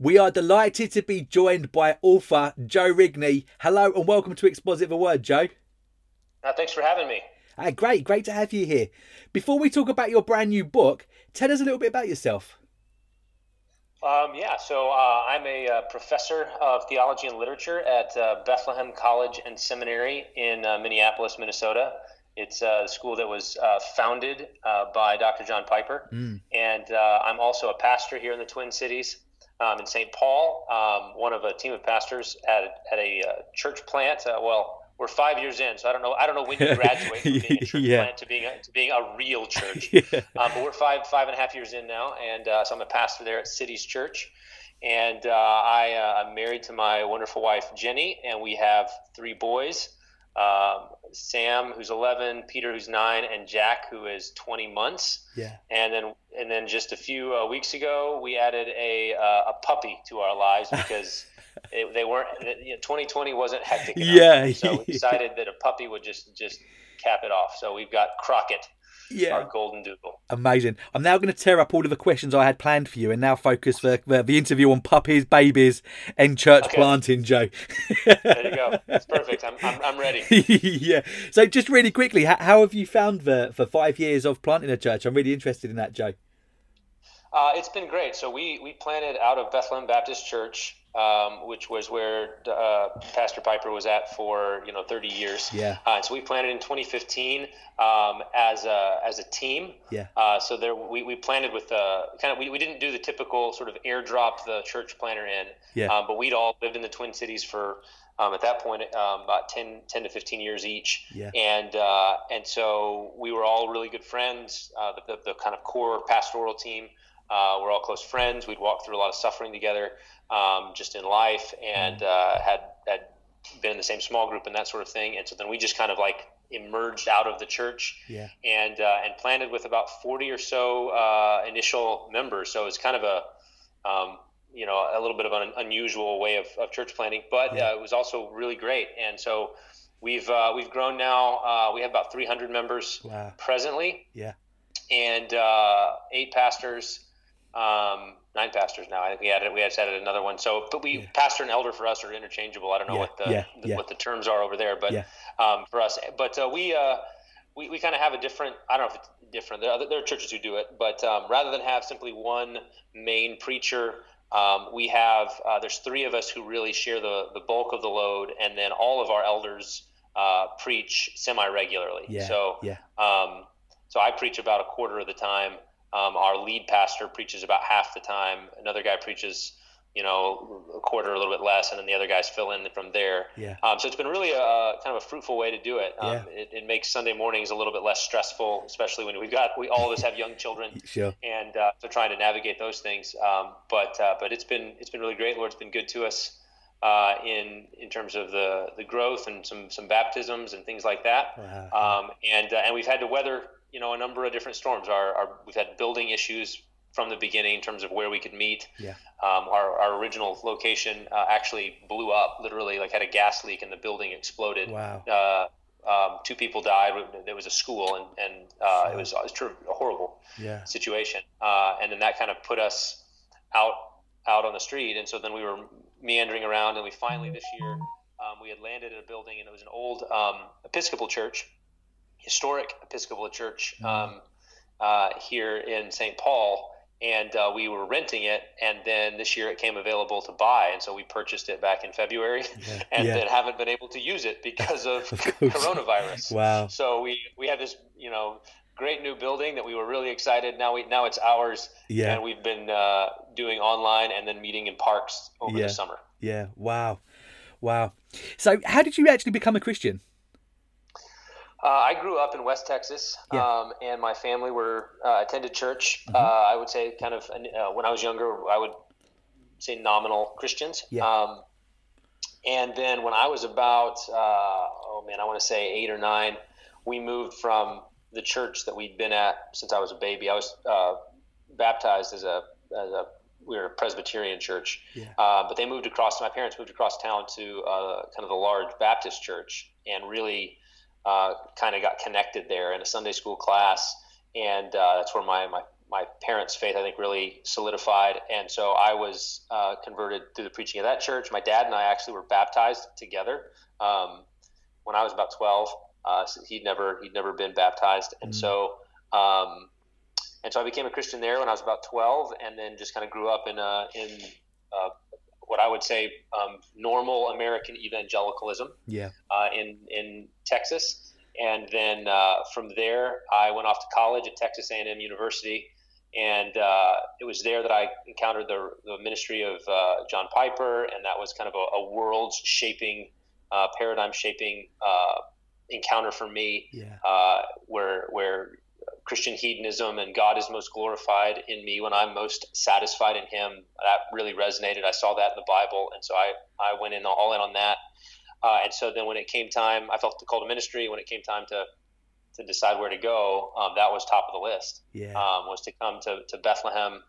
We are delighted to be joined by author Joe Rigney. Hello and welcome to Exposit the Word, Joe. Uh, thanks for having me. Uh, great, great to have you here. Before we talk about your brand new book, tell us a little bit about yourself. Um, yeah, so uh, I'm a uh, professor of theology and literature at uh, Bethlehem College and Seminary in uh, Minneapolis, Minnesota. It's a school that was uh, founded by Dr. John Piper, mm. and I'm also a pastor here in the Twin Cities um, in St. Paul, um, one of a team of pastors at, at a uh, church plant. Uh, well, we're five years in, so I don't know. I don't know when you graduate from being a church yeah. plant to being a, to being a real church. yeah. um, but we're five five and a half years in now, and uh, so I'm a pastor there at Cities Church, and uh, I, am uh, married to my wonderful wife Jenny, and we have three boys um, Sam, who's 11, Peter, who's nine, and Jack, who is 20 months. Yeah. And then, and then just a few uh, weeks ago, we added a uh, a puppy to our lives because it, they weren't. You know, 2020 wasn't hectic enough. Yeah. So we decided that a puppy would just just cap it off. So we've got Crockett yeah. our golden doodle. Amazing. I'm now going to tear up all of the questions I had planned for you and now focus the, the, the interview on puppies, babies, and church okay. planting, Joe. there you go. That's perfect. I'm, I'm, I'm ready. yeah. So, just really quickly, how, how, have you found the for five years of planting a church? I'm really interested in that, Joe. Uh, it's been great. So we we planted out of Bethlehem Baptist Church um, which was where uh, Pastor Piper was at for you know 30 years. Yeah. Uh, so we planted in 2015 um, as a as a team. Yeah. Uh, so there we, we planted with uh, kind of we, we didn't do the typical sort of airdrop the church planter in. Yeah. Um, but we'd all lived in the Twin Cities for um, at that point um, about 10, 10 to 15 years each. Yeah. And uh, and so we were all really good friends. Uh, the, the, the kind of core pastoral team. Uh, we're all close friends. We'd walk through a lot of suffering together, um, just in life, and mm. uh, had had been in the same small group and that sort of thing. And so then we just kind of like emerged out of the church, yeah. and uh, and planted with about forty or so uh, initial members. So it's kind of a um, you know a little bit of an unusual way of, of church planting, but yeah. Uh, it was also really great. And so we've uh, we've grown now. we have about three hundred members wow. presently. Yeah. And eight pastors um, nine pastors now. I think we added we had added another one. So, but we yeah. pastor and elder for us are interchangeable. I don't know yeah, what the, yeah, the what the terms are over there, but um, for us, but uh, we uh, we, we kind of have a different. I don't know if it's different. There are, there are churches who do it, but um, rather than have simply one main preacher. Um, we have uh, there's three of us who really share the the bulk of the load, and then all of our elders uh, preach semi regularly. Yeah, so yeah. Um, so I preach about a quarter of the time, um, our lead pastor preaches about half the time. Another guy preaches, you know, a quarter, a little bit less, and then the other guys fill in from there. Yeah. Um, so it's been really a kind of a fruitful way to do it. Um, yeah. It, it, makes Sunday mornings a little bit less stressful, especially when we've got we all of us have young children. sure. And uh, so trying to navigate those things. Um, but uh, but it's been it's been really great. Lord's been good to us. Uh, in in terms of the, the growth and some some baptisms and things like that, wow. um, and uh, and we've had to weather you know a number of different storms. Our, our we've had building issues from the beginning in terms of where we could meet. Yeah. Um, our, our original location uh, actually blew up, literally, like had a gas leak and the building exploded. Wow. Uh, um, two people died. There was a school, and, and uh, sure. it was, it was a horrible yeah. situation. Uh, and then that kind of put us out out on the street. And so then we were meandering around, and we finally this year um, we had landed in a building, and it was an old um, Episcopal church historic Episcopal church mm-hmm. um, uh, here in St. Paul, and uh, we were renting it. And then this year it came available to buy, and so we purchased it back in February, yeah. and yeah. then haven't been able to use it because of, of coronavirus. Wow! So we we have this you know great new building that we were really excited. Now we now it's ours, yeah. and we've been uh, doing online and then meeting in parks over yeah. the summer. Yeah. Wow. Wow. So, how did you actually become a Christian? Uh, I grew up in West Texas, yeah. um, and my family were uh, attended church. Mm-hmm. Uh, I would say, kind of, uh, when I was younger, I would say nominal Christians. Yeah. Um, and then when I was about, uh, oh man, I want to say eight or nine, we moved from the church that we'd been at since I was a baby. I was uh, baptized as a, as a we were a Presbyterian church, yeah. but they moved across. My parents moved across town to kind of a large Baptist church, and really uh, kind of got connected there in a Sunday school class, and uh, that's where my, my my parents' faith, I think, really solidified. And so I was uh, converted through the preaching of that church. My dad and I actually were baptized together um, when I was about 12. Uh, so he'd never he'd never been baptized, and mm-hmm. so um, and so I became a Christian there when I was about 12, and then just kind of grew up in a, in uh, what I would say um, normal American evangelicalism. Yeah. Uh, in in Texas, and then uh, from there I went off to college at Texas A&M University, and uh, it was there that I encountered the, the ministry of uh, John Piper, and that was kind of a, a world shaping, uh, paradigm shaping uh, encounter for me, yeah. Uh, where where Christian hedonism and God is most glorified in me when I'm most satisfied in Him. That really resonated. I saw that in the Bible, and so I I went in all in on that. Uh, and so then when it came time, I felt the call to ministry. When it came time to to decide where to go, um, that was top of the list. Yeah. Um, was to come to, to Bethlehem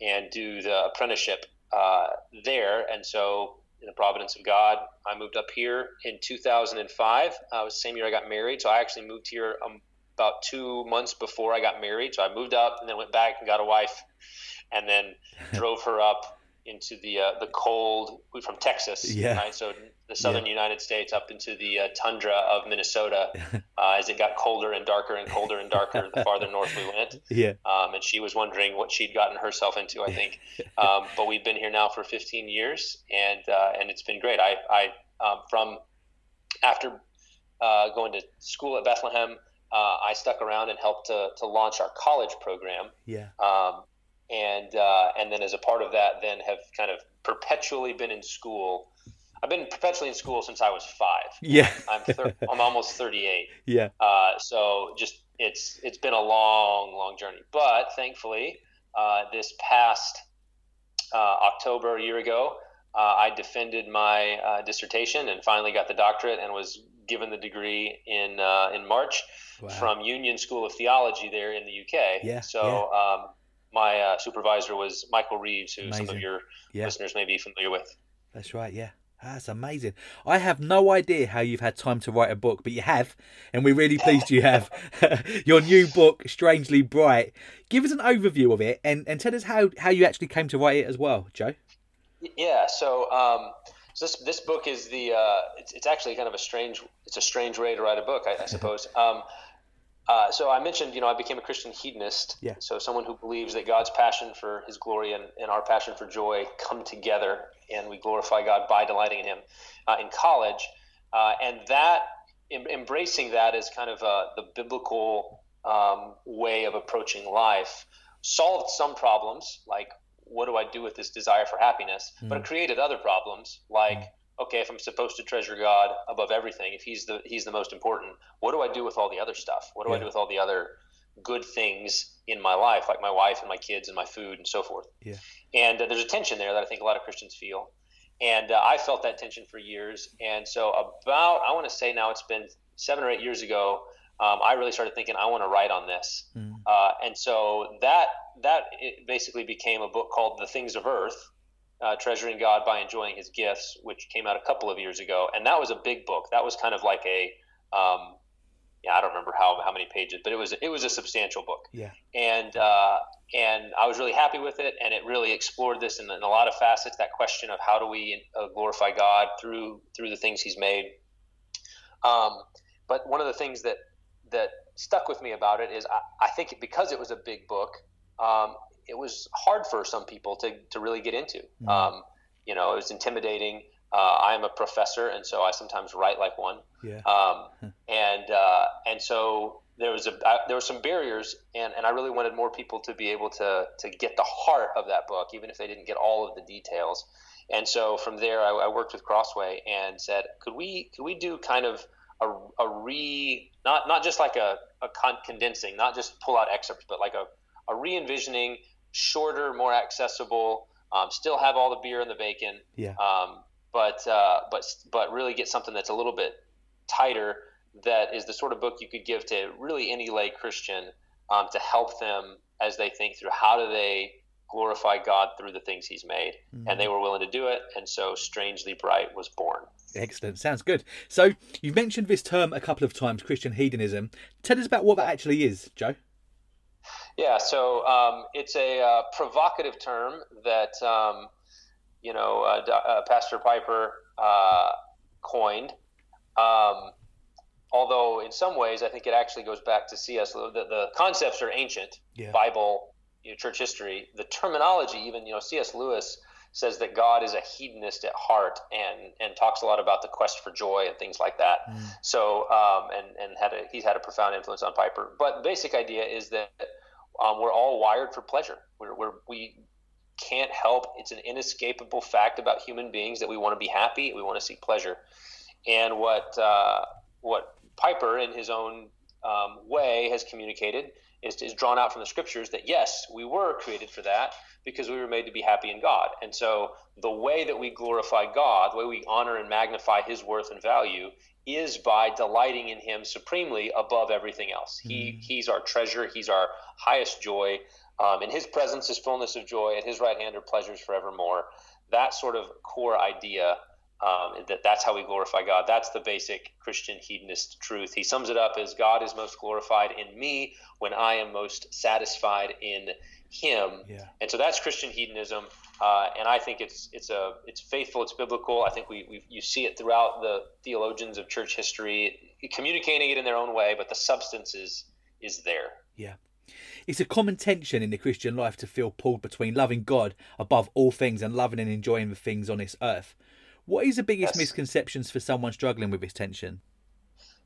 and do the apprenticeship uh, there. And so, in the providence of God, I moved up here in 2005. Uh, it was the same year I got married. So I actually moved here um, about two months before I got married. So I moved up and then went back and got a wife, and then drove her up into the uh, the cold from Texas. Yeah. Right? So the southern yeah. United States up into the uh, tundra of Minnesota uh, as it got colder and darker and colder and darker the farther north we went. Yeah. Um, and she was wondering what she'd gotten herself into, I think. Um, but we've been here now for 15 years, and uh, and it's been great. I I um, from after uh, going to school at Bethlehem, uh, I stuck around and helped to to launch our college program. Yeah. Um, and uh, and then as a part of that, then have kind of perpetually been in school I've been perpetually in school since I was five. Yeah, I'm thir- I'm almost 38. Yeah. Uh, so just it's it's been a long, long journey. But thankfully, uh, this past uh, October a year ago, uh, I defended my uh, dissertation and finally got the doctorate and was given the degree in uh, in March wow. from Union School of Theology there in the UK. Yeah. So. Yeah. Um, my supervisor was Michael Reeves, who Amazing. some of your yeah. listeners may be familiar with. That's right, yeah. That's amazing. I have no idea how you've had time to write a book, but you have, and we're really pleased you have. Your new book, Strangely Bright. Give us an overview of it and, and tell us how, how you actually came to write it as well, Joe. Yeah, so, um, so this this book is the uh, it's, it's actually kind of a strange it's a strange way to write a book, I, I suppose. um, uh, so I mentioned, you know, I became a Christian hedonist. Yeah. So someone who believes that God's passion for His glory and, and our passion for joy come together, and we glorify God by delighting in Him. Uh, in college, uh, and that em- embracing that as kind of uh, the biblical um, way of approaching life solved some problems, like what do I do with this desire for happiness? Mm. But it created other problems, like mm okay, if I'm supposed to treasure God above everything, if He's the He's the most important, what do I do with all the other stuff? What do yeah. I do with all the other good things in my life, like my wife and my kids and my food and so forth? Yeah. And uh, there's a tension there that I think a lot of Christians feel, and uh, I felt that tension for years. And so about I want to say now it's been seven or eight years ago. Um, I really started thinking I want to write on this, mm. uh, and so that that basically became a book called The Things of Earth, uh, Treasuring God by Enjoying His Gifts, which came out a couple of years ago, and that was a big book. That was kind of like a, um, yeah, I don't remember how, how many pages, but it was it was a substantial book. Yeah. And uh, and I was really happy with it, and it really explored this in, in a lot of facets. That question of how do we uh, glorify God through through the things He's made. Um, but one of the things that that stuck with me about it is I, I think because it was a big book, um, it was hard for some people to, to really get into. Mm-hmm. Um, you know, it was intimidating. Uh, I'm a professor, and so I sometimes write like one. Yeah. Um, and uh, and so there was a uh, there were some barriers, and, and I really wanted more people to be able to to get the heart of that book, even if they didn't get all of the details. And so from there, I, I worked with Crossway and said, could we could we do kind of a, a re not not just like a, a con- condensing, not just pull out excerpts, but like a a re envisioning shorter, more accessible. Um, still have all the beer and the bacon. Yeah. Um, but uh, but but really get something that's a little bit tighter. That is the sort of book you could give to really any lay Christian um, to help them as they think through how do they glorify God through the things He's made, mm-hmm. and they were willing to do it. And so, Strangely Bright was born. Excellent. Sounds good. So, you've mentioned this term a couple of times, Christian hedonism. Tell us about what that actually is, Joe. Yeah, so um, it's a uh, provocative term that um, you know uh, uh, Pastor Piper uh, coined. Um, although in some ways, I think it actually goes back to C.S. The, the concepts are ancient, yeah. Bible, you know, church history. The terminology, even you know, C.S. Lewis says that God is a hedonist at heart and and talks a lot about the quest for joy and things like that. Mm. So um, and and had a, he's had a profound influence on Piper. But the basic idea is that um, we're all wired for pleasure. We're, we're, we can't help. It's an inescapable fact about human beings that we want to be happy. We want to seek pleasure. And what uh, what Piper, in his own um, way, has communicated is, is drawn out from the scriptures that yes, we were created for that because we were made to be happy in God. And so the way that we glorify God, the way we honor and magnify his worth and value is by delighting in him supremely above everything else. Mm-hmm. He he's our treasure, he's our highest joy. Um, in his presence is fullness of joy, at his right hand are pleasures forevermore. That sort of core idea um, that that's how we glorify God. That's the basic Christian hedonist truth. He sums it up as God is most glorified in me when I am most satisfied in Him. Yeah. And so that's Christian hedonism, uh, and I think it's it's a it's faithful, it's biblical. I think we, we you see it throughout the theologians of church history communicating it in their own way, but the substance is is there. Yeah. It's a common tension in the Christian life to feel pulled between loving God above all things and loving and enjoying the things on this earth. What is the biggest yes. misconceptions for someone struggling with this tension?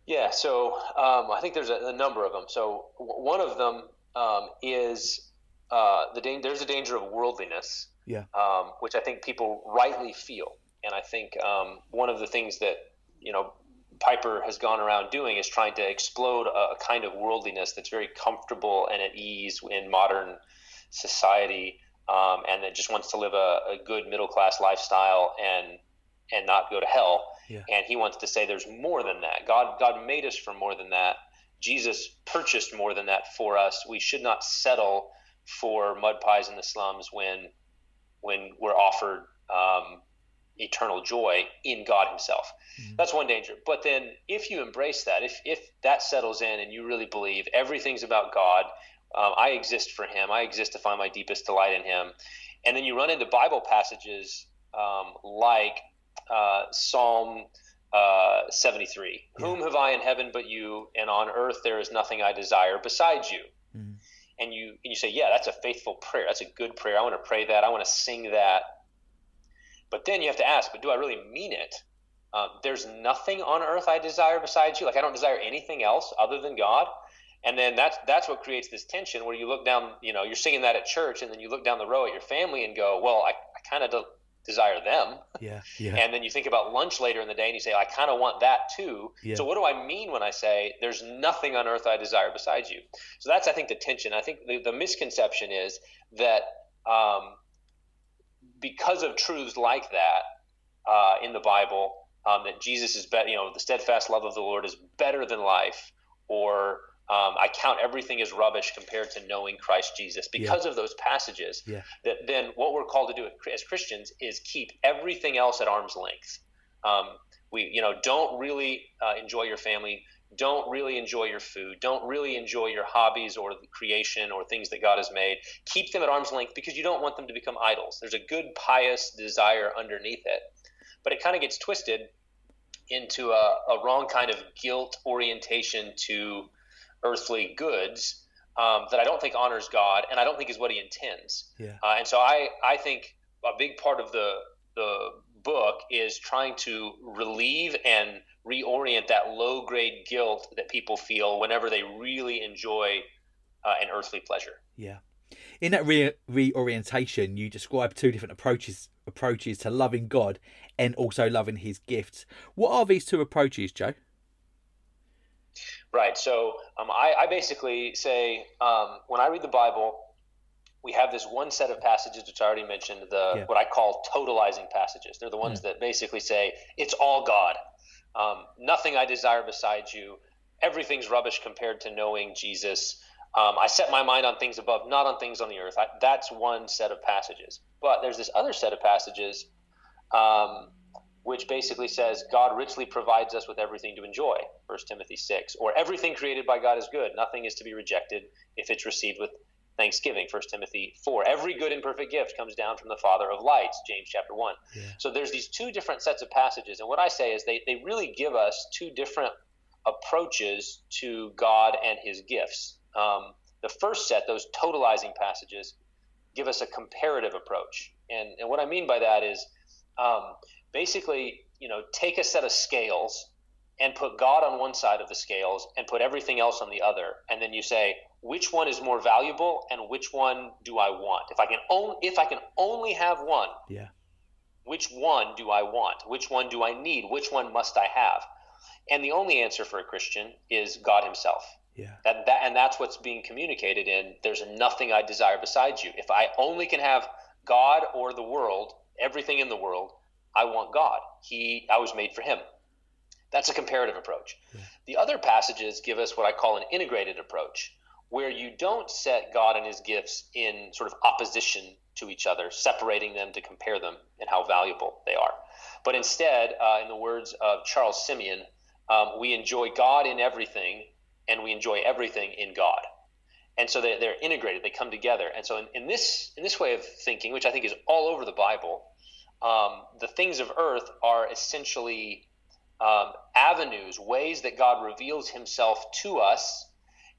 Yeah, so um, I think there's a, a, number of them. So w- one of them um, is uh, the da- there's a danger of worldliness, yeah, um, which I think people rightly feel, and I think um, one of the things that you know Piper has gone around doing is trying to explode a, a kind of worldliness that's very comfortable and at ease in modern society, um, and that just wants to live a, a good middle class lifestyle and and not go to hell. Yeah. And he wants to say there's more than that. God God made us for more than that. Jesus purchased more than that for us. We should not settle for mud pies in the slums when when we're offered um, eternal joy in God Himself. Mm-hmm. That's one danger. But then, if you embrace that, if if that settles in, and you really believe everything's about God, um, I exist for Him. I exist to find my deepest delight in Him. And then you run into Bible passages um, like uh, Psalm uh, 73. Yeah. Whom have I in heaven but you, and on earth there is nothing I desire besides you. Mm-hmm. And you and you say, yeah, that's a faithful prayer. That's a good prayer. I want to pray that. I want to sing that. But then you have to ask, but do I really mean it? Uh, there's nothing on earth I desire besides you. Like I don't desire anything else other than God. And then that's that's what creates this tension where you look down, you know, you're singing that at church, and then you look down the row at your family and go, well, I, I kind of desire them. Yeah, yeah. And then you think about lunch later in the day and you say, I kind of want that too. Yeah. So what do I mean when I say there's nothing on earth I desire besides you? So that's, I think, the tension. I think the, the misconception is that um, because of truths like that uh, in the Bible, um, that Jesus is better, you know, the steadfast love of the Lord is better than life, or um, I count everything as rubbish compared to knowing Christ Jesus because yeah. of those passages. Yeah. That then what we're called to do as Christians is keep everything else at arm's length. Um, we, you know, don't really uh, enjoy your family. Don't really enjoy your food. Don't really enjoy your hobbies or the creation or things that God has made. Keep them at arm's length because you don't want them to become idols. There's a good, pious desire underneath it, but it kind of gets twisted into a, a wrong kind of guilt orientation to earthly goods um, that I don't think honors God, and I don't think is what He intends. Yeah. Uh, and so I I think a big part of the the book is trying to relieve and reorient that low grade guilt that people feel whenever they really enjoy uh, an earthly pleasure. Yeah. In that re- reorientation, you describe two different approaches approaches to loving God and also loving His gifts. What are these two approaches, Joe? Right. So um, I, I, basically say um, when I read the Bible, we have this one set of passages which I already mentioned, the yeah. what I call totalizing passages. They're the ones mm. that basically say it's all God, um, nothing I desire besides you. Everything's rubbish compared to knowing Jesus. Um, I set my mind on things above, not on things on the earth. I, that's one set of passages. But there's this other set of passages um, which basically says God richly provides us with everything to enjoy, 1 Timothy 6, or everything created by God is good. Nothing is to be rejected if it's received with thanksgiving. First Timothy four. Every good and perfect gift comes down from the Father of lights. James chapter one. Yeah. So there's these two different sets of passages, and what I say is they they really give us two different approaches to God and His gifts. Um, the first set, those totalizing passages, give us a comparative approach, and and what I mean by that is um, basically you know take a set of scales and put God on one side of the scales and put everything else on the other, and then you say which one is more valuable and which one do I want? If I can only if I can only have one, yeah. Which one do I want? Which one do I need? Which one must I have? And the only answer for a Christian is God Himself. Yeah. That, that and that's what's being communicated in there's nothing I desire besides you. If I only can have God or the world, everything in the world, I want God. He I was made for him. That's a comparative approach. The other passages give us what I call an integrated approach, where you don't set God and his gifts in sort of opposition to each other, separating them to compare them and how valuable they are. But instead, uh, in the words of Charles Simeon, um, we enjoy God in everything and we enjoy everything in God. And so they're, they're integrated, they come together. And so, in, in, this, in this way of thinking, which I think is all over the Bible, um, the things of earth are essentially um, avenues, ways that God reveals himself to us,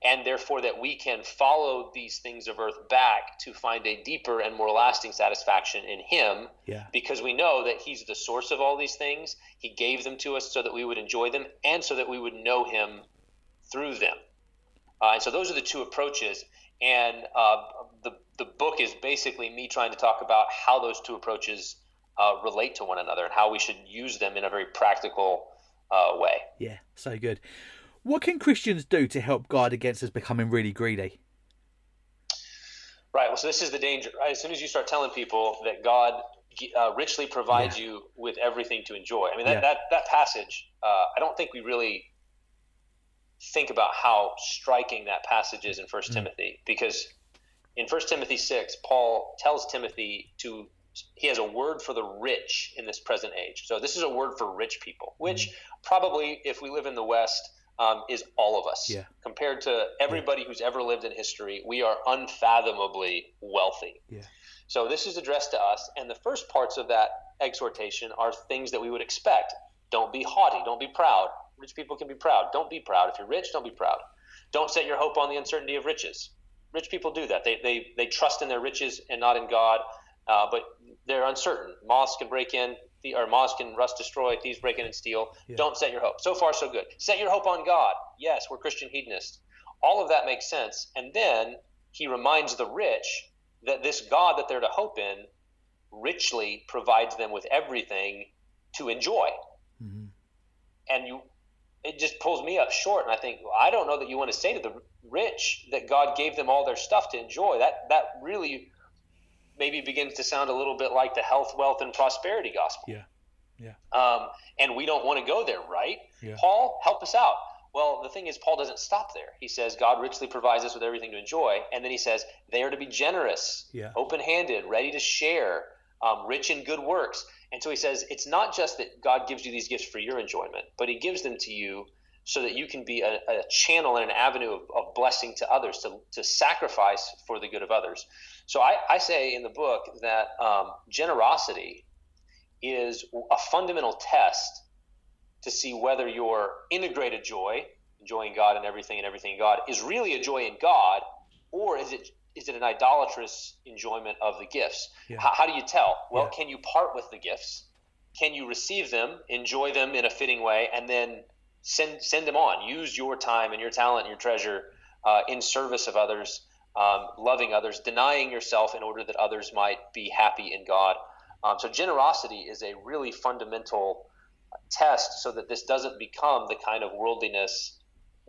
and therefore that we can follow these things of earth back to find a deeper and more lasting satisfaction in him. Yeah. Because we know that he's the source of all these things. He gave them to us so that we would enjoy them and so that we would know him through them. Uh, and so those are the two approaches. And uh, the, the book is basically me trying to talk about how those two approaches uh, relate to one another and how we should use them in a very practical uh, way. Yeah, so good. What can Christians do to help guard against us becoming really greedy? Right. Well, so this is the danger. Right? As soon as you start telling people that God uh, richly provides yeah. you with everything to enjoy, I mean that yeah. that, that passage. Uh, I don't think we really think about how striking that passage is in First mm. Timothy because in First Timothy six, Paul tells Timothy to he has a word for the rich in this present age. So this is a word for rich people, which mm-hmm. probably, if we live in the West, um, is all of us. Yeah. Compared to everybody yeah. who's ever lived in history, we are unfathomably wealthy. Yeah. So this is addressed to us, and the first parts of that exhortation are things that we would expect. Don't be haughty. Don't be proud. Rich people can be proud. Don't be proud. If you're rich, don't be proud. Don't set your hope on the uncertainty of riches. Rich people do that. They, they, they trust in their riches and not in God. Uh, but they're uncertain. Moths can break in, or moths can rust, destroy. Thieves break in and steal. Yeah. Don't set your hope. So far, so good. Set your hope on God. Yes, we're Christian hedonists. All of that makes sense. And then he reminds the rich that this God that they're to hope in richly provides them with everything to enjoy. Mm-hmm. And you, it just pulls me up short. And I think well, I don't know that you want to say to the rich that God gave them all their stuff to enjoy. That that really maybe begins to sound a little bit like the health, wealth, and prosperity gospel. Yeah. Yeah. Um, and we don't want to go there, right? Yeah. Paul, help us out. Well, the thing is, Paul doesn't stop there. He says God richly provides us with everything to enjoy, and then he says they are to be generous, yeah. open-handed, ready to share, um, rich in good works. And so he says it's not just that God gives you these gifts for your enjoyment, but He gives them to you so that you can be a, a channel and an avenue of, of, blessing to others, to, to sacrifice for the good of others. So I, I say in the book that um, generosity is a fundamental test to see whether your integrated joy, enjoying God and everything and everything in God, is really a joy in God, or is it is it an idolatrous enjoyment of the gifts? Yeah. How, how, do you tell? Well, yeah. can you part with the gifts? Can you receive them, enjoy them in a fitting way, and then send send them on. Use your time and your talent and your treasure uh, in service of others, um, loving others, denying yourself in order that others might be happy in God. Um, so generosity is a really fundamental test, so that this doesn't become the kind of worldliness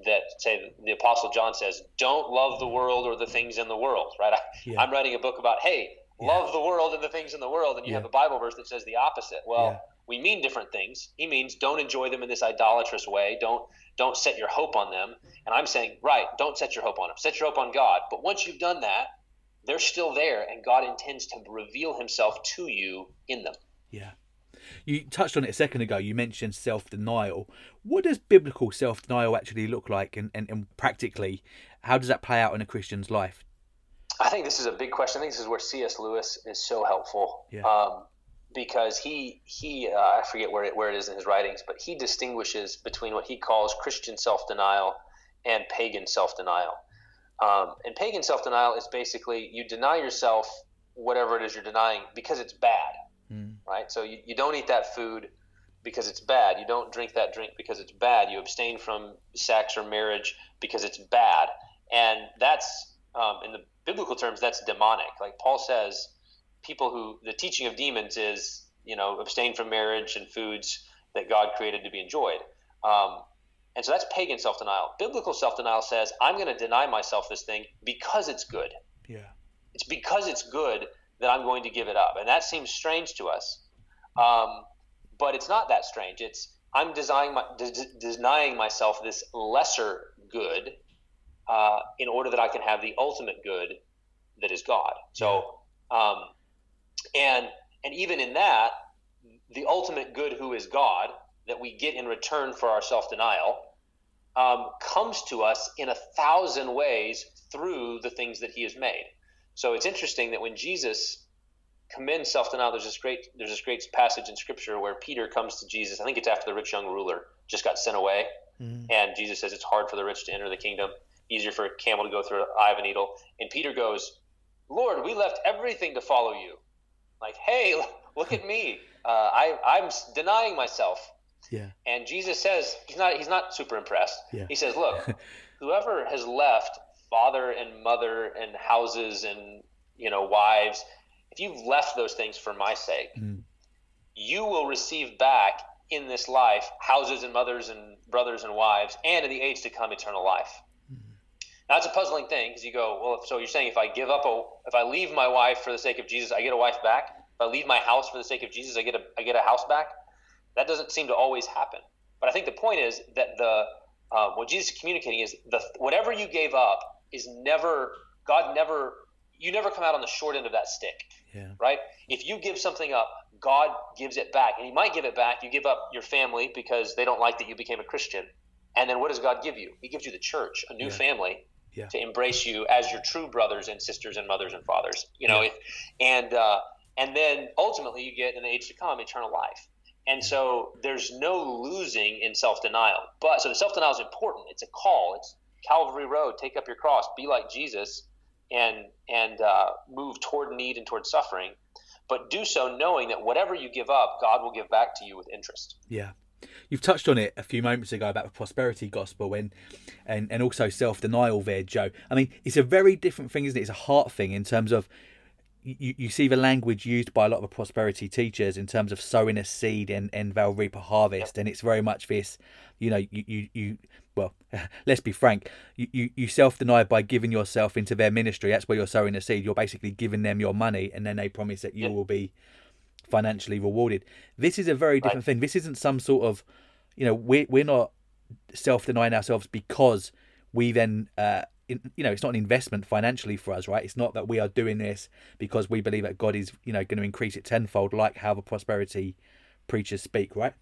that say the apostle john says don't love the world or the things in the world right I, am writing a book about hey yeah. love the world and the things in the world and you yeah. have a bible verse that says the opposite well we mean different things. He means don't enjoy them in this idolatrous way. Don't don't set your hope on them. And I'm saying, right, don't set your hope on them. Set your hope on God. But once you've done that, they're still there, and God intends to reveal Himself to you in them. Yeah. You touched on it a second ago. You mentioned self denial. What does biblical self denial actually look like, and, and, and practically, how does that play out in a Christian's life? I think this is a big question. I think this is where C.S. Lewis is so helpful. Yeah. Um, because he he uh, I forget where it, where it is in his writings, but he distinguishes between what he calls Christian self denial and pagan self denial. Um, and pagan self denial is basically you deny yourself whatever it is you're denying because it's bad, Mm. right? So you, you don't eat that food because it's bad. You don't drink that drink because it's bad. You abstain from sex or marriage because it's bad. And that's, um, in the biblical terms, that's demonic. Like Paul says, people who, the teaching of demons is, you know, abstain from marriage and foods that God created to be enjoyed. Um, and so that's pagan self denial. Biblical self denial says, I'm going to deny myself this thing because it's good. Yeah. It's because it's good that I'm going to give it up. And that seems strange to us. Um, but it's not that strange. It's I'm designing my, de- denying myself this lesser good uh, in order that I can have the ultimate good that is God. So, um, and and even in that, the ultimate good, who is God, that we get in return for our self denial, um, comes to us in a thousand ways through the things that He has made. So it's interesting that when Jesus commends self-denial, there's this great there's this great passage in Scripture where Peter comes to Jesus. I think it's after the rich young ruler just got sent away, Mm. and Jesus says it's hard for the rich to enter the kingdom, easier for a camel to go through an eye of a needle. And Peter goes, "Lord, we left everything to follow you. Like, hey, look at me. Uh, I I'm denying myself." Yeah. And Jesus says he's not he's not super impressed. Yeah. He says, "Look, whoever has left father and mother and houses and you know wives, if you've left those things for my sake, Mm. you will receive back in this life houses and mothers and brothers and wives, and in the age to come, eternal life." Now it's a puzzling thing because you go, well, if, so you're saying if I give up a, if I leave my wife for the sake of Jesus, I get a wife back. If I leave my house for the sake of Jesus, I get a, I get a house back. That doesn't seem to always happen. But I think the point is that the, uh, what Jesus is communicating is the whatever you gave up is never God never you never come out on the short end of that stick, Yeah. right? If you give something up, God gives it back, and He might give it back. You give up your family because they don't like that you became a Christian, and then what does God give you? He gives you the church, a new Yeah. family Yeah. to embrace you as your true brothers and sisters and mothers and fathers. You know, Yeah. if, and uh, and then ultimately you get in the age to come eternal life. And so there's no losing in self denial. But so the self denial is important. It's a call. It's Calvary Road. Take up your cross. Be like Jesus, and and uh, move toward need and toward suffering. But do so knowing that whatever you give up, God will give back to you with interest. Yeah. You've touched on it a few moments ago about the prosperity gospel and and, and also self denial there, Joe. I mean, it's a very different thing, isn't it? It's a heart thing in terms of you, you see the language used by a lot of the prosperity teachers in terms of sowing a seed and, and they'll reap a harvest. And it's very much this, you know, you, you, you well, let's be frank, you, you, you self deny by giving yourself into their ministry. That's where you're sowing a seed. You're basically giving them your money and then they promise that you Yeah. will be financially rewarded. This is a very different thing. This isn't some sort of, you know, we're, we're not self denying ourselves because we then, uh, in, you know, it's not an investment financially for us, right? It's not that we are doing this because we believe that God is, you know, going to increase it tenfold, like how the prosperity preachers speak, right?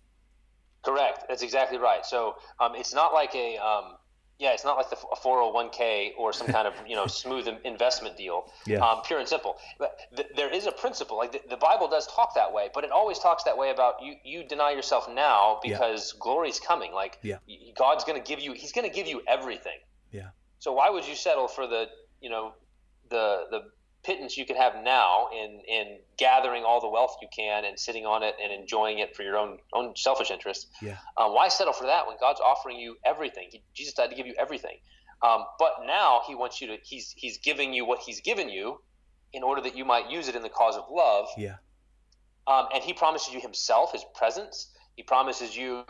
Correct. That's exactly right. So um, it's not like a um, yeah, it's not like the a 401k or some kind of you know smooth investment deal. Yeah. Um, pure and simple. But th- there is a principle. Like the, the Bible does talk that way, but it always talks that way about you. You deny yourself now Yeah. because glory's coming. Like Yeah. God's going to give you. He's going to give you everything. Yeah. So why would you settle for the you know the the pittance you could have now in in gathering all the wealth you can and sitting on it and enjoying it for your own own selfish interest? Yeah. Um, why settle for that when God's offering you everything? He, Jesus died to give you everything. Um, but now He wants you to. He's He's giving you what He's given you, in order that you might use it in the cause of love. Yeah. Um, and He promises you Himself, His presence. He promises you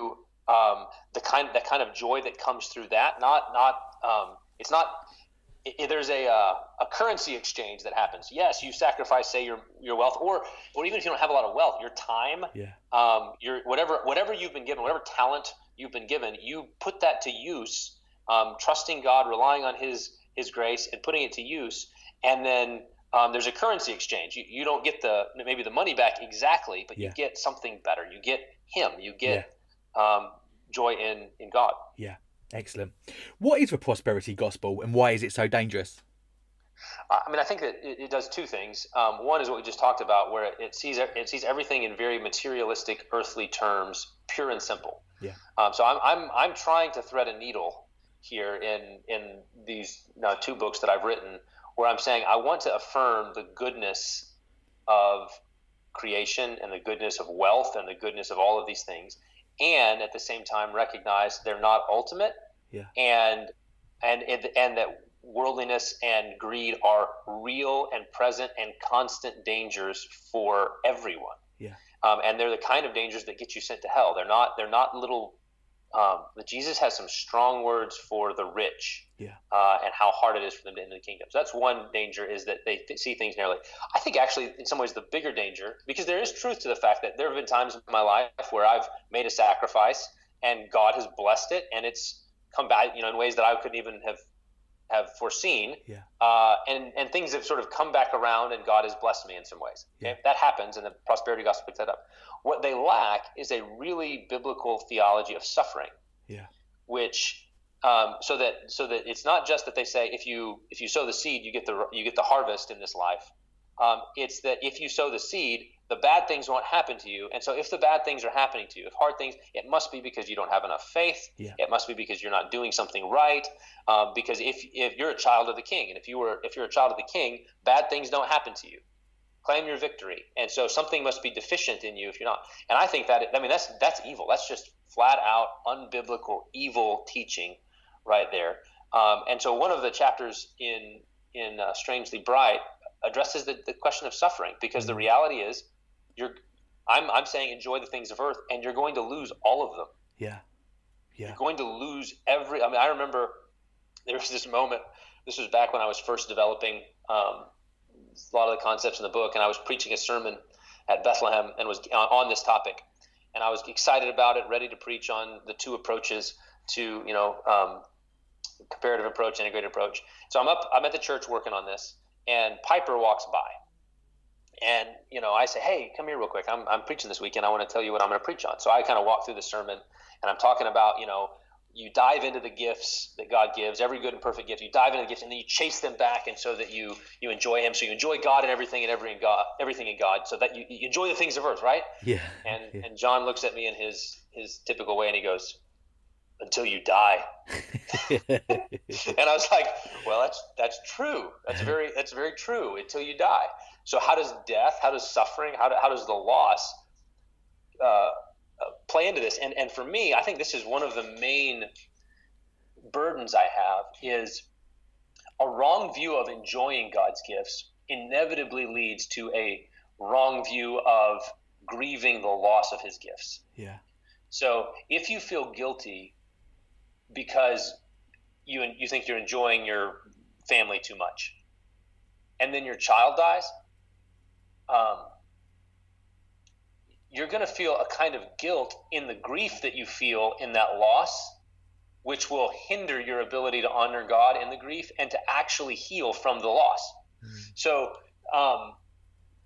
um, the kind that kind of joy that comes through that. Not not um, it's not. There's a uh, a currency exchange that happens. Yes, you sacrifice, say your your wealth, or or even if you don't have a lot of wealth, your time Yeah. um, your whatever whatever you've been given, whatever talent you've been given, you put that to use, um, trusting God, relying on His His grace, and putting it to use. And then um, there's a currency exchange. You, you don't get the maybe the money back exactly, but Yeah. you get something better. You get Him. You get um, joy in in God. Excellent. What is the prosperity gospel and why is it so dangerous? I mean, I think that it, it does two things. Um, one is what we just talked about, where it, it, sees it sees everything in very materialistic, earthly terms, pure and simple. Yeah. Um, so I'm, I'm I'm trying to thread a needle here in in these uh, two books that I've written, where I'm saying I want to affirm the goodness of creation and the goodness of wealth and the goodness of all of these things, and at the same time recognize they're not ultimate. Yeah. And and it, and that worldliness and greed are real and present and constant dangers for everyone. Yeah. Um, and they're the kind of dangers that get you sent to hell. They're not. They're not little. Um, Jesus has some strong words for the rich. Yeah. Uh, and how hard it is for them to enter the kingdom. So that's one danger is that they th- see things narrowly. I think actually, in some ways, the bigger danger because there is truth to the fact that there have been times in my life where I've made a sacrifice and God has blessed it, and it's come back, you know, in ways that I couldn't even have have foreseen. Yeah. Uh, and and things have sort of come back around, and God has blessed me in some ways. Okay? Yeah. That happens, and the prosperity gospel picks that up. What they lack is a really biblical theology of suffering. Yeah. Which um, so that so that it's not just that they say if you if you sow the seed you get the you get the harvest in this life. Um, it's that if you sow the seed, the bad things won't happen to you. And so if the bad things are happening to you, if hard things, it must be because you don't have enough faith. Yeah. It must be because you're not doing something right. Um, because if, if you're a child of the king, and if you were if you're a child of the king, bad things don't happen to you. Claim your victory. And so something must be deficient in you if you're not. And I think that I mean that's that's evil. That's just flat out unbiblical evil teaching right there. Um, and so one of the chapters in in uh, Strangely Bright addresses the, the question of suffering because the reality is you're I'm, I'm saying enjoy the things of earth and you're going to lose all of them Yeah. Yeah. you're going to lose every i mean i remember there was this moment this was back when i was first developing um, a lot of the concepts in the book and i was preaching a sermon at bethlehem and was on, on this topic and i was excited about it ready to preach on the two approaches to you know um, comparative approach integrated approach so i'm up i'm at the church working on this and piper walks by and you know i say hey come here real quick i'm, I'm preaching this weekend i want to tell you what i'm going to preach on so i kind of walk through the sermon and i'm talking about you know you dive into the gifts that god gives every good and perfect gift you dive into the gifts and then you chase them back and so that you you enjoy him so you enjoy god and everything and every in god everything in god so that you, you enjoy the things of earth right Yeah. and yeah. and john looks at me in his his typical way and he goes until you die and I was like, well, that's that's true. That's very that's very true until you die. So how does death, how does suffering, how, do, how does the loss uh, uh, play into this? And and for me, I think this is one of the main burdens I have is a wrong view of enjoying God's gifts inevitably leads to a wrong view of grieving the loss of His gifts. yeah. So if you feel guilty because you you think you're enjoying your family too much, and then your child dies, um, you're going to feel a kind of guilt in the grief that you feel in that loss, which will hinder your ability to honor God in the grief and to actually heal from the loss. Mm. So, um,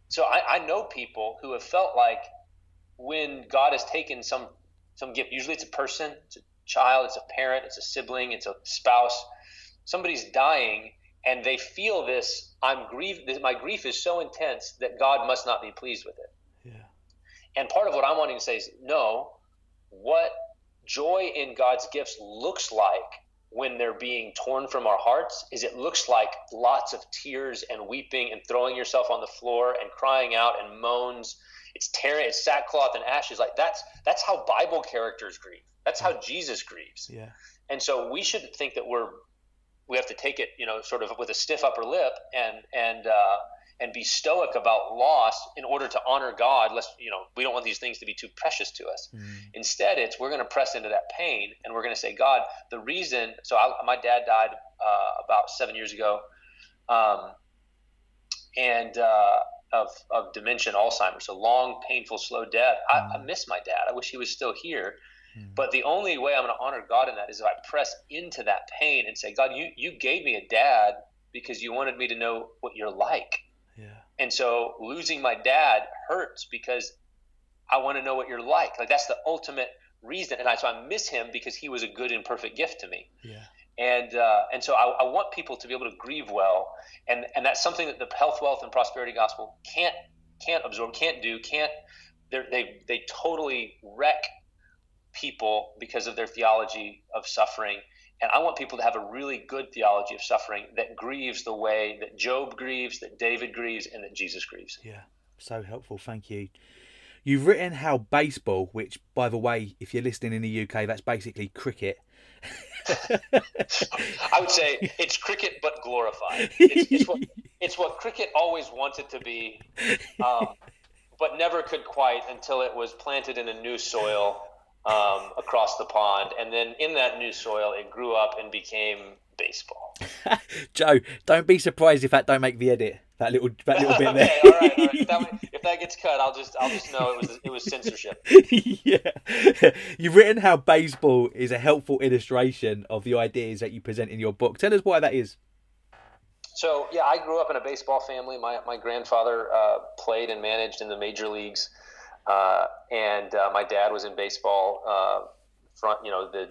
so I, I know people who have felt like when God has taken some some gift, usually it's a person, it's a child, it's a parent, it's a sibling, it's a spouse, somebody's dying, and they feel this. I'm grief. My grief is so intense that God must not be pleased with it. Yeah. And part of what I'm wanting to say is no. What joy in God's gifts looks like when they're being torn from our hearts is it looks like lots of tears and weeping and throwing yourself on the floor and crying out and moans. It's tearing, it's sackcloth and ashes. Like that's that's how Bible characters grieve. That's how Jesus grieves. Yeah. And so we shouldn't think that we're we have to take it, you know, sort of with a stiff upper lip and and uh, and be stoic about loss in order to honor God. Lest you know, we don't want these things to be too precious to us. Mm. Instead, it's we're going to press into that pain and we're going to say, God, the reason. So I, my dad died uh, about seven years ago, um, and uh, of of dementia, and Alzheimer's, a long, painful, slow death. I, I Mm. miss my dad. I wish he was still here. Mm. But the only way I'm going to honor God in that is if I press into that pain and say, God, you, you gave me a dad because you wanted me to know what you're like. Yeah. And so losing my dad hurts because I want to know what you're like. Like that's the ultimate reason. And I, so I miss him because he was a good and perfect gift to me. Yeah. And uh, and so I, I want people to be able to grieve well, and and that's something that the health, wealth, and prosperity gospel can't can't absorb, can't do, can't. They they totally wreck people because of their theology of suffering. And I want people to have a really good theology of suffering that grieves the way that Job grieves, that David grieves, and that Jesus grieves. Yeah, so helpful. Thank you. You've written how baseball, which, by the way, if you're listening in the UK, that's basically cricket. I would say it's cricket, but glorified. It's, it's, what, it's what, cricket always wanted to be, um, but never could quite until it was planted in a new soil um, across the pond, and then in that new soil, it grew up and became baseball. Joe, don't be surprised if that don't make the edit. That little that little bit there. okay, all right, all right. If, that, if, that, gets cut, I'll just I'll just know it was it was censorship. yeah, you've written how baseball is a helpful illustration of the ideas that you present in your book. Tell us why that is. So yeah, I grew up in a baseball family. My my grandfather uh, played and managed in the major leagues. Uh, and uh, my dad was in baseball, uh, front, you know, the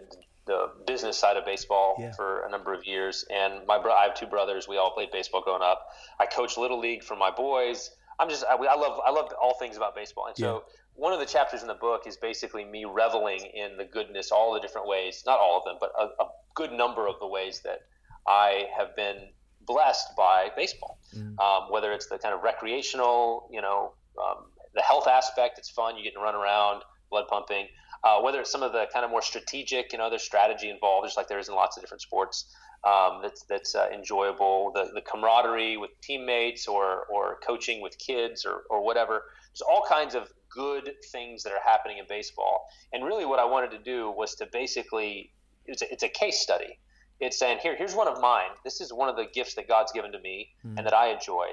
the business side of baseball yeah. for a number of years. And my bro- I have two brothers. We all played baseball growing up. I coached little league for my boys. I'm just I, I love I love all things about baseball. And so yeah. one of the chapters in the book is basically me reveling in the goodness, all the different ways, not all of them, but a, a good number of the ways that I have been blessed by baseball. Mm. Um, whether it's the kind of recreational, you know, um, the health aspect, it's fun. You get to run around, blood pumping. Uh, whether it's some of the kind of more strategic, you know, there's strategy involved, just like there is in lots of different sports. Um, that's that's uh, enjoyable. The the camaraderie with teammates, or or coaching with kids, or or whatever. There's all kinds of good things that are happening in baseball. And really, what I wanted to do was to basically it's a, it's a case study. It's saying here here's one of mine. This is one of the gifts that God's given to me mm. and that I enjoy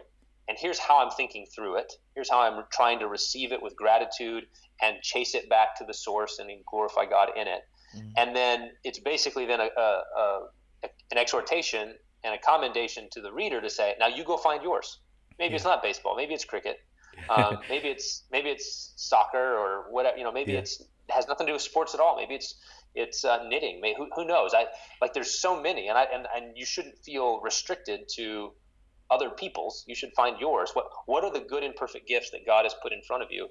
and here's how I'm thinking through it. Here's how I'm trying to receive it with gratitude and chase it back to the source and glorify God in it. Mm-hmm. And then it's basically then a, a, a, an exhortation and a commendation to the reader to say, now you go find yours. Maybe yeah. it's not baseball. Maybe it's cricket. Um, maybe it's maybe it's soccer or whatever. You know, maybe yeah. it's it has nothing to do with sports at all. Maybe it's it's uh, knitting. Maybe, who, who knows? I like there's so many, and I and, and you shouldn't feel restricted to other people's. You should find yours. What what are the good and perfect gifts that God has put in front of you?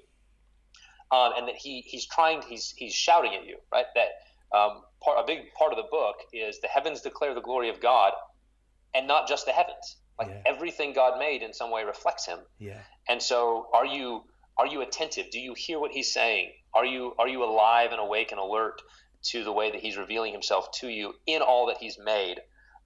Um, and that he he's trying he's he's shouting at you right that um, part a big part of the book is the heavens declare the glory of God and not just the heavens like yeah. everything God made in some way reflects him yeah and so are you are you attentive do you hear what he's saying are you are you alive and awake and alert to the way that he's revealing himself to you in all that he's made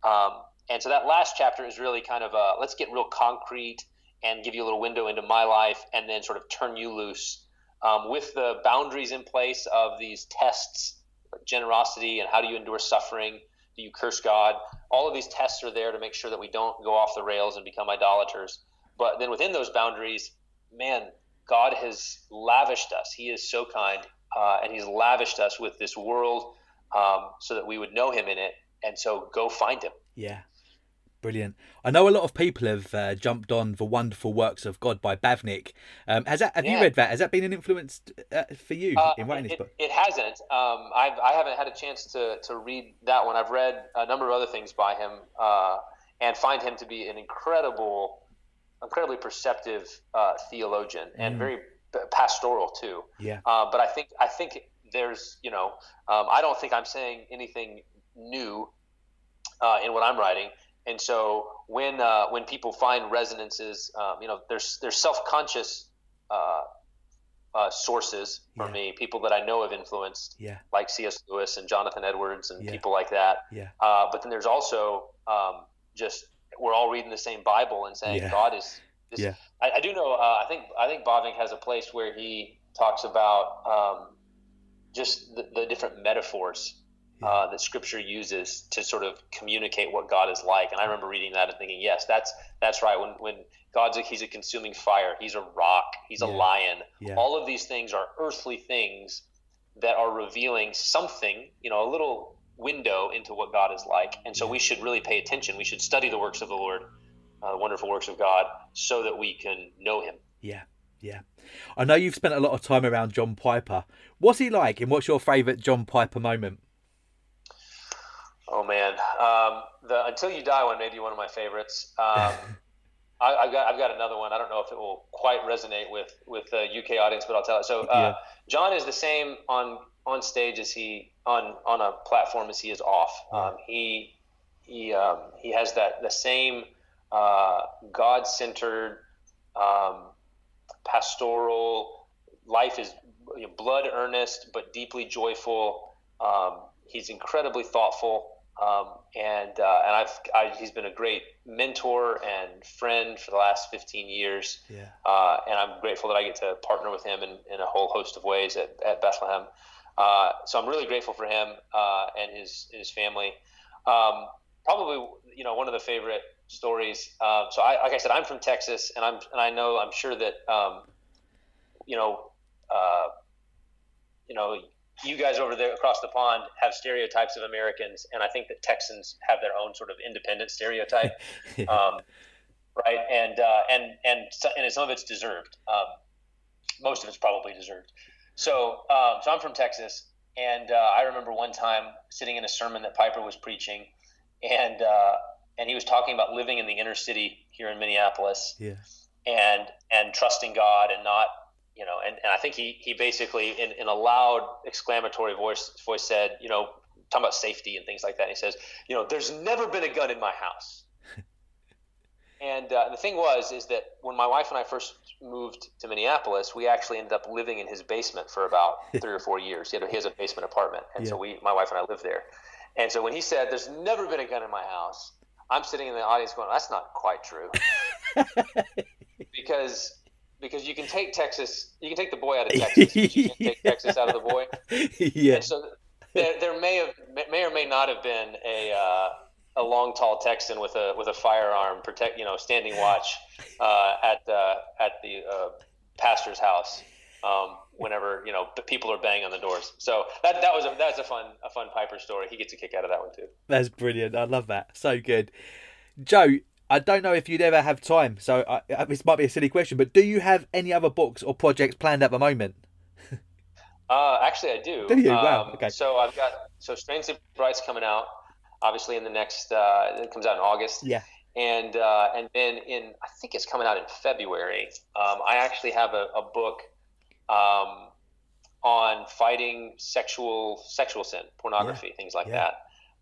um, and so that last chapter is really kind of a let's get real concrete and give you a little window into my life and then sort of turn you loose um, with the boundaries in place of these tests, like generosity and how do you endure suffering? Do you curse God? All of these tests are there to make sure that we don't go off the rails and become idolaters. But then within those boundaries, man, God has lavished us. He is so kind, uh, and He's lavished us with this world um, so that we would know Him in it. And so go find Him. Yeah. Brilliant. I know a lot of people have uh, jumped on the wonderful works of God by Bavinck. Um, has that? Have yeah. you read that? Has that been an influence uh, for you uh, in writing it, this book? It hasn't. Um, I've, I haven't had a chance to, to read that one. I've read a number of other things by him uh, and find him to be an incredible, incredibly perceptive uh, theologian and mm. very pastoral too. Yeah. Uh, but I think I think there's you know um, I don't think I'm saying anything new in what I'm writing and so when uh, when people find resonances, um, you know, there's there's self conscious uh, uh, sources for yeah. me, people that I know have influenced, yeah. like C.S. Lewis and Jonathan Edwards and yeah. people like that. Yeah. Uh, but then there's also um, just we're all reading the same Bible and saying God is. This, yeah. I, I do know. Uh, I think I think Bavinck has a place where he talks about um, just the, the different metaphors uh, that Scripture uses to sort of communicate what God is like. And I remember reading that and thinking, yes, that's that's right. When when God's a, he's a consuming fire, he's a rock, he's yeah. a lion. Yeah. All of these things are earthly things that are revealing something, you know, a little window into what God is like. And so yeah. we should really pay attention. We should study the works of the Lord, uh, the wonderful works of God, so that we can know Him. Yeah. Yeah. I know you've spent a lot of time around John Piper. What's he like and what's your favourite John Piper moment? Oh man, um, the Until You Die one may be one of my favorites. Um, I, have got I've got another one. I don't know if it will quite resonate with with the UK audience, but I'll tell it. So uh, yeah. John is the same on on stage as he on on a platform as he is off. Um, he he um, he has that the same uh, God centered, um, pastoral life is you know, blood earnest but deeply joyful. Um, he's incredibly thoughtful. Um, and uh, and I've I, he's been a great mentor and friend for the last 15 years. Yeah. Uh, and I'm grateful that I get to partner with him in, in a whole host of ways at, at Bethlehem. Uh, so I'm really grateful for him uh, and his his family. Um, probably you know one of the favorite stories. Um, so I, like I said, I'm from Texas, and I'm and I know I'm sure that um, you know uh, you know you guys over there across the pond have stereotypes of Americans, and I think that Texans have their own sort of independent stereotype, um, right? And uh, and and and some of it's deserved. Um, most of it's probably deserved. So um, so I'm from Texas, and uh, I remember one time sitting in a sermon that Piper was preaching, and uh, and he was talking about living in the inner city here in Minneapolis, yeah. and and trusting God and not you know, and, and I think he, he basically in, in a loud exclamatory voice voice said, you know, talking about safety and things like that. He says, you know, there's never been a gun in my house. and uh, the thing was, is that when my wife and I first moved to Minneapolis, we actually ended up living in his basement for about three or four years. He, had, he has a basement apartment, and yeah. so we, my wife and I lived there. And so when he said, "There's never been a gun in my house," I'm sitting in the audience going, "That's not quite true," because because you can take Texas, you can take the boy out of Texas, but you can take Texas out of the boy. Yeah. And so there, there may have, may or may not have been a, uh, a long, tall Texan with a with a firearm, protect, you know, standing watch uh, at the at the uh, pastor's house. Um, whenever you know the people are banging on the doors, so that that was a that's a fun a fun Piper story. He gets a kick out of that one too. That's brilliant. I love that. So good, Joe. I don't know if you'd ever have time, so I, this might be a silly question, but do you have any other books or projects planned at the moment? uh, actually, I do. Do you? Wow. Um, okay. So I've got so Strangely Bright's coming out, obviously in the next. Uh, it comes out in August. Yeah. And uh, and then in I think it's coming out in February. Um, I actually have a, a book um, on fighting sexual sexual sin, pornography, yeah. things like yeah. that.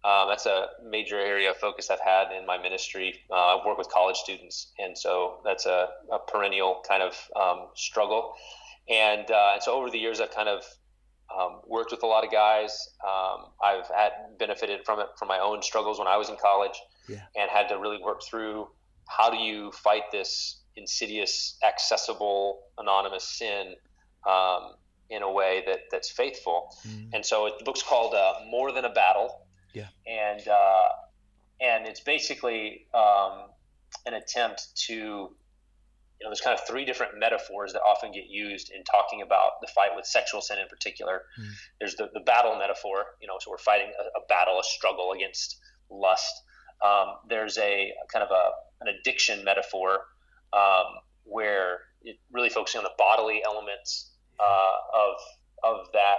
Um, that's a major area of focus I've had in my ministry. Uh, I've worked with college students, and so that's a, a perennial kind of um, struggle. And, uh, and so over the years, I've kind of um, worked with a lot of guys. Um, I've had benefited from it from my own struggles when I was in college, yeah. and had to really work through how do you fight this insidious, accessible, anonymous sin um, in a way that that's faithful. Mm. And so it, the book's called uh, More Than a Battle yeah. And uh, and it's basically um, an attempt to you know, there's kind of three different metaphors that often get used in talking about the fight with sexual sin in particular. Mm. There's the, the battle metaphor, you know, so we're fighting a, a battle, a struggle against lust. Um, there's a kind of a, an addiction metaphor um, where it really focusing on the bodily elements uh, of, of that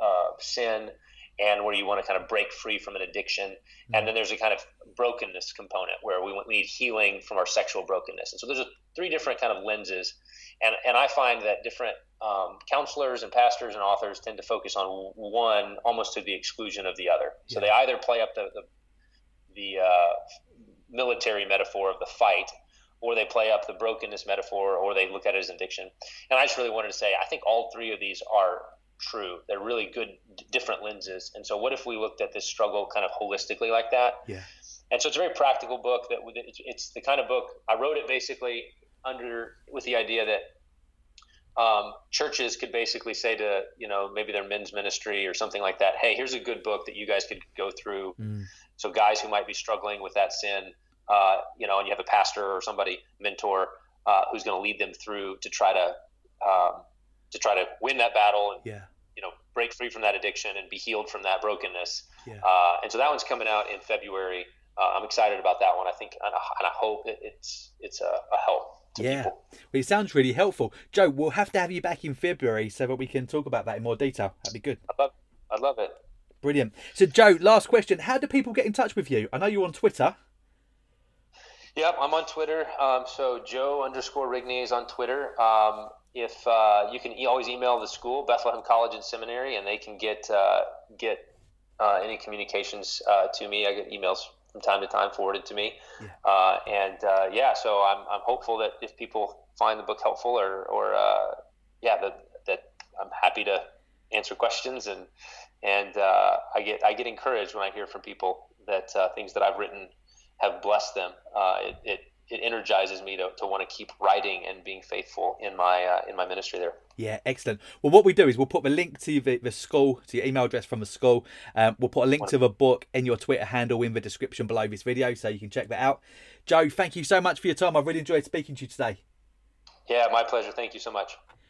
uh, sin and where you want to kind of break free from an addiction. Mm-hmm. And then there's a kind of brokenness component where we, we need healing from our sexual brokenness. And so there's a, three different kind of lenses. And, and I find that different um, counselors and pastors and authors tend to focus on one almost to the exclusion of the other. So they either play up the, the, the uh, military metaphor of the fight or they play up the brokenness metaphor, or they look at it as addiction. And I just really wanted to say, I think all three of these are true. They're really good, different lenses. And so, what if we looked at this struggle kind of holistically like that? Yeah. And so, it's a very practical book. That it's the kind of book I wrote it basically under with the idea that um, churches could basically say to you know maybe their men's ministry or something like that, hey, here's a good book that you guys could go through. Mm. So guys who might be struggling with that sin, uh, you know, and you have a pastor or somebody mentor uh, who's going to lead them through to try to um, to try to win that battle and yeah. you know break free from that addiction and be healed from that brokenness. Yeah. Uh, and so that one's coming out in February. Uh, I'm excited about that one. I think and I, and I hope it's it's a, a help. yeah, people. well, it sounds really helpful, Joe. We'll have to have you back in February so that we can talk about that in more detail. That'd be good. I love, I love it. Brilliant. So, Joe, last question: How do people get in touch with you? I know you're on Twitter. Yep, I'm on Twitter. Um, so Joe underscore Rigney is on Twitter. Um, if uh, you can e- always email the school, Bethlehem College and Seminary, and they can get uh, get uh, any communications uh, to me. I get emails from time to time forwarded to me, yeah. Uh, and uh, yeah, so I'm, I'm hopeful that if people find the book helpful or or yeah, that that I'm happy to answer questions and and I get I get encouraged when I hear from people that things that I've written have blessed them. it, it it energizes me to, to want to keep writing and being faithful in my uh, in my ministry there. Yeah, excellent. Well, what we do is we'll put the link to the, the school, to your email address from the school. Um, we'll put a link to the book and your Twitter handle in the description below this video, so you can check that out. Joe, thank you so much for your time. I've really enjoyed speaking to you today. Yeah, my pleasure. Thank you so much.